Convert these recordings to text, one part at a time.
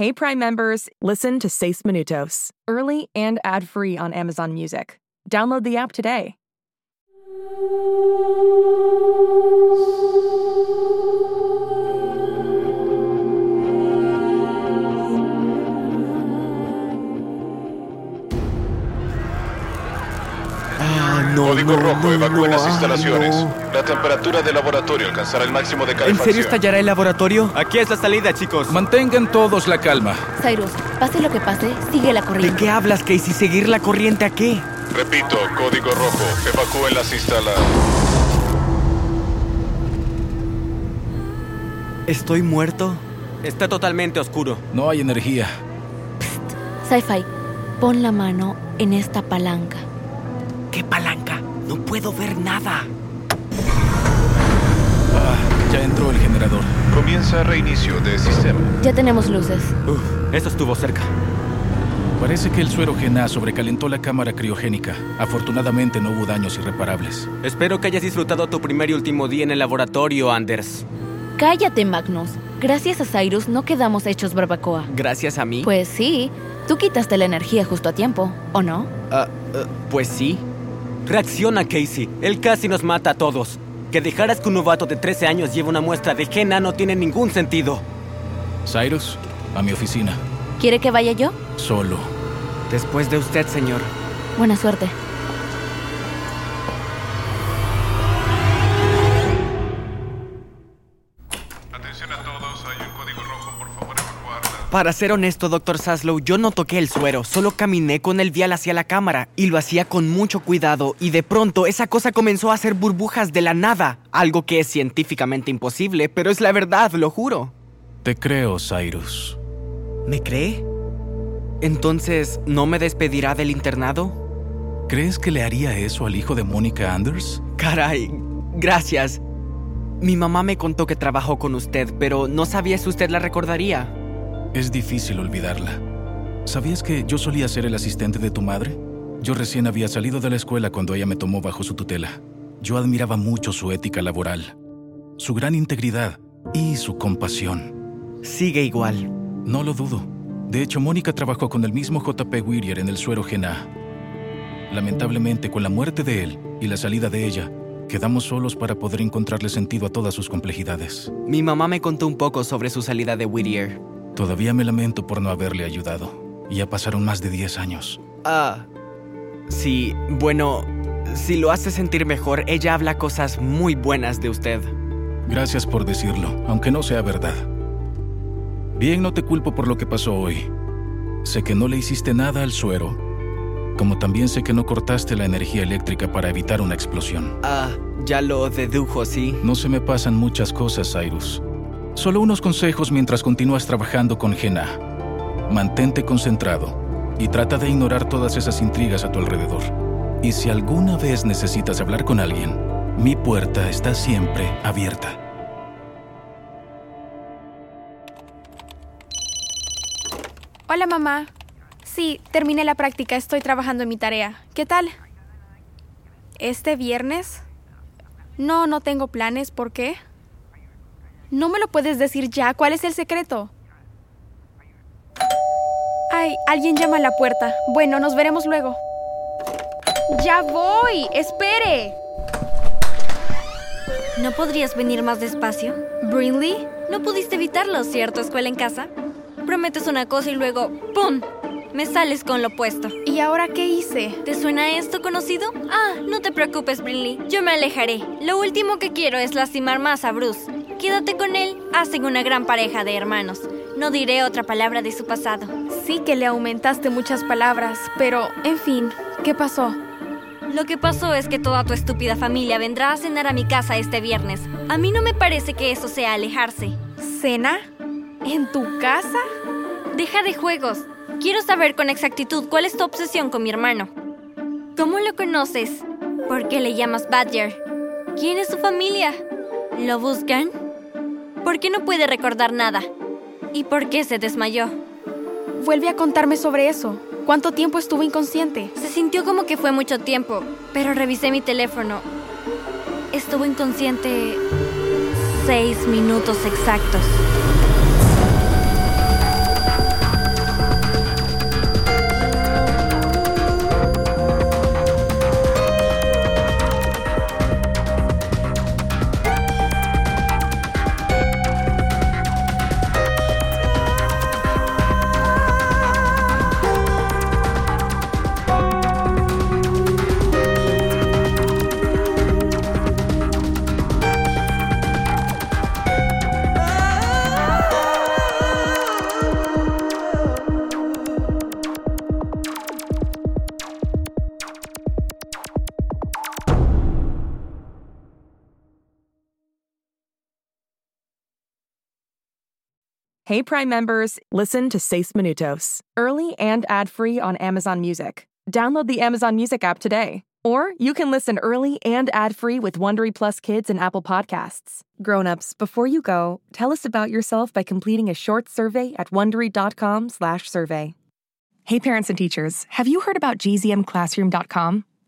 Hey Prime members, listen to Seis Minutos, early and ad-free on Amazon Music. Download the app today. Código rojo, no, evacúe no, las instalaciones. La temperatura del laboratorio alcanzará el máximo de ¿En calefacción. serio estallará el laboratorio? Aquí es la salida, chicos. Mantengan todos la calma. Cyrus, pase lo que pase, sigue la ¿De corriente. qué hablas, Casey? ¿Seguir la corriente a qué? Repito, código rojo, evacúen las instalaciones. ¿Estoy muerto? Está totalmente oscuro. No hay energía. Sci-Fi, pon la mano en esta palanca. ¿Qué palanca? No puedo ver nada. Ah, ya entró el generador. Comienza reinicio de sistema. Ya tenemos luces. Uf, eso estuvo cerca. Parece que el suero Gena sobrecalentó la cámara criogénica. Afortunadamente no hubo daños irreparables. Espero que hayas disfrutado tu primer y último día en el laboratorio, Anders. Cállate, Magnus. Gracias a Cyrus no quedamos hechos barbacoa. Gracias a mí. Pues sí, tú quitaste la energía justo a tiempo, ¿o no? Ah, pues sí. Reacciona, Casey. Él casi nos mata a todos. Que dejaras que un novato de 13 años lleve una muestra de Gena no tiene ningún sentido. Cyrus, a mi oficina. ¿Quiere que vaya yo? Solo. Después de usted, señor. Buena suerte. Atención a todos, hay un código rojo, por favor. Para ser honesto, Dr. Saslow, yo no toqué el suero, solo caminé con el vial hacia la cámara y lo hacía con mucho cuidado y de pronto esa cosa comenzó a hacer burbujas de la nada, algo que es científicamente imposible, pero es la verdad, lo juro. Te creo, Cyrus. ¿Me cree? Entonces, ¿no me despedirá del internado? ¿Crees que le haría eso al hijo de Mónica Anders? Caray, gracias. Mi mamá me contó que trabajó con usted, pero no sabía si usted la recordaría. Es difícil olvidarla. ¿Sabías que yo solía ser el asistente de tu madre? Yo recién había salido de la escuela cuando ella me tomó bajo su tutela. Yo admiraba mucho su ética laboral, su gran integridad y su compasión. Sigue igual. No lo dudo. De hecho, Mónica trabajó con el mismo JP Whittier en el suero Gena. Lamentablemente, con la muerte de él y la salida de ella, quedamos solos para poder encontrarle sentido a todas sus complejidades. Mi mamá me contó un poco sobre su salida de Whittier. Todavía me lamento por no haberle ayudado. Ya pasaron más de 10 años. Ah, sí, bueno, si lo hace sentir mejor, ella habla cosas muy buenas de usted. Gracias por decirlo, aunque no sea verdad. Bien, no te culpo por lo que pasó hoy. Sé que no le hiciste nada al suero, como también sé que no cortaste la energía eléctrica para evitar una explosión. Ah, ya lo dedujo, sí. No se me pasan muchas cosas, Cyrus. Solo unos consejos mientras continúas trabajando con Gena. Mantente concentrado y trata de ignorar todas esas intrigas a tu alrededor. Y si alguna vez necesitas hablar con alguien, mi puerta está siempre abierta. Hola mamá. Sí, terminé la práctica, estoy trabajando en mi tarea. ¿Qué tal? ¿Este viernes? No, no tengo planes, ¿por qué? No me lo puedes decir ya, ¿cuál es el secreto? Ay, alguien llama a la puerta. Bueno, nos veremos luego. Ya voy, espere. ¿No podrías venir más despacio? ¿Brinley? No pudiste evitarlo, ¿cierto? Escuela en casa. Prometes una cosa y luego ¡pum! Me sales con lo opuesto. ¿Y ahora qué hice? ¿Te suena esto conocido? Ah, no te preocupes, Brinley. Yo me alejaré. Lo último que quiero es lastimar más a Bruce. Quédate con él. Hacen una gran pareja de hermanos. No diré otra palabra de su pasado. Sí que le aumentaste muchas palabras, pero, en fin, ¿qué pasó? Lo que pasó es que toda tu estúpida familia vendrá a cenar a mi casa este viernes. A mí no me parece que eso sea alejarse. ¿Cena? ¿En tu casa? Deja de juegos. Quiero saber con exactitud cuál es tu obsesión con mi hermano. ¿Cómo lo conoces? ¿Por qué le llamas Badger? ¿Quién es su familia? ¿Lo buscan? ¿Por qué no puede recordar nada? ¿Y por qué se desmayó? Vuelve a contarme sobre eso. ¿Cuánto tiempo estuvo inconsciente? Se sintió como que fue mucho tiempo, pero revisé mi teléfono. Estuvo inconsciente seis minutos exactos. Hey Prime members, listen to Seis Minutos, early and ad-free on Amazon Music. Download the Amazon Music app today. Or you can listen early and ad-free with Wondery Plus Kids and Apple Podcasts. Grown-ups, before you go, tell us about yourself by completing a short survey at wondery.com/survey. Hey parents and teachers, have you heard about gzmclassroom.com?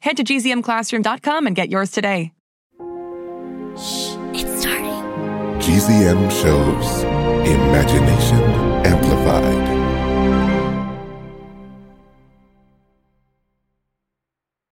Head to gzmclassroom.com and get yours today. Shh, it's starting. GZM shows Imagination Amplified.